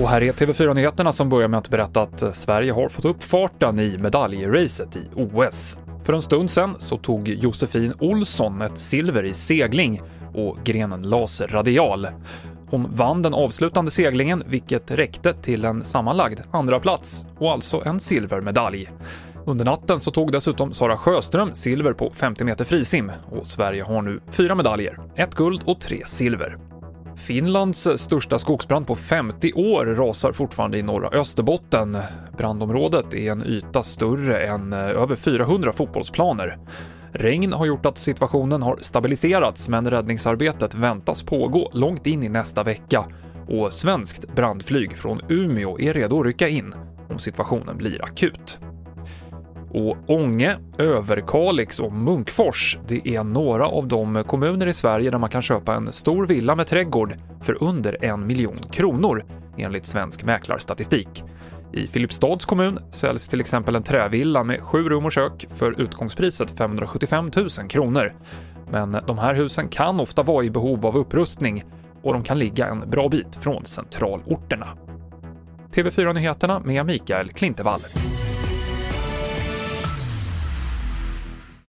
Och här är TV4-nyheterna som börjar med att berätta att Sverige har fått upp farten i medaljracet i OS. För en stund sedan så tog Josefin Olsson ett silver i segling och grenen laser radial. Hon vann den avslutande seglingen, vilket räckte till en sammanlagd andra plats och alltså en silvermedalj. Under natten så tog dessutom Sara Sjöström silver på 50 meter frisim och Sverige har nu fyra medaljer, ett guld och tre silver. Finlands största skogsbrand på 50 år rasar fortfarande i norra Österbotten. Brandområdet är en yta större än eh, över 400 fotbollsplaner. Regn har gjort att situationen har stabiliserats, men räddningsarbetet väntas pågå långt in i nästa vecka och svenskt brandflyg från Umeå är redo att rycka in om situationen blir akut. Och Ånge, Överkalix och Munkfors, det är några av de kommuner i Sverige där man kan köpa en stor villa med trädgård för under en miljon kronor, enligt Svensk Mäklarstatistik. I Filipstads kommun säljs till exempel en trävilla med sju rum och kök för utgångspriset 575 000 kronor. Men de här husen kan ofta vara i behov av upprustning och de kan ligga en bra bit från centralorterna. TV4-nyheterna med Mikael Klintevall.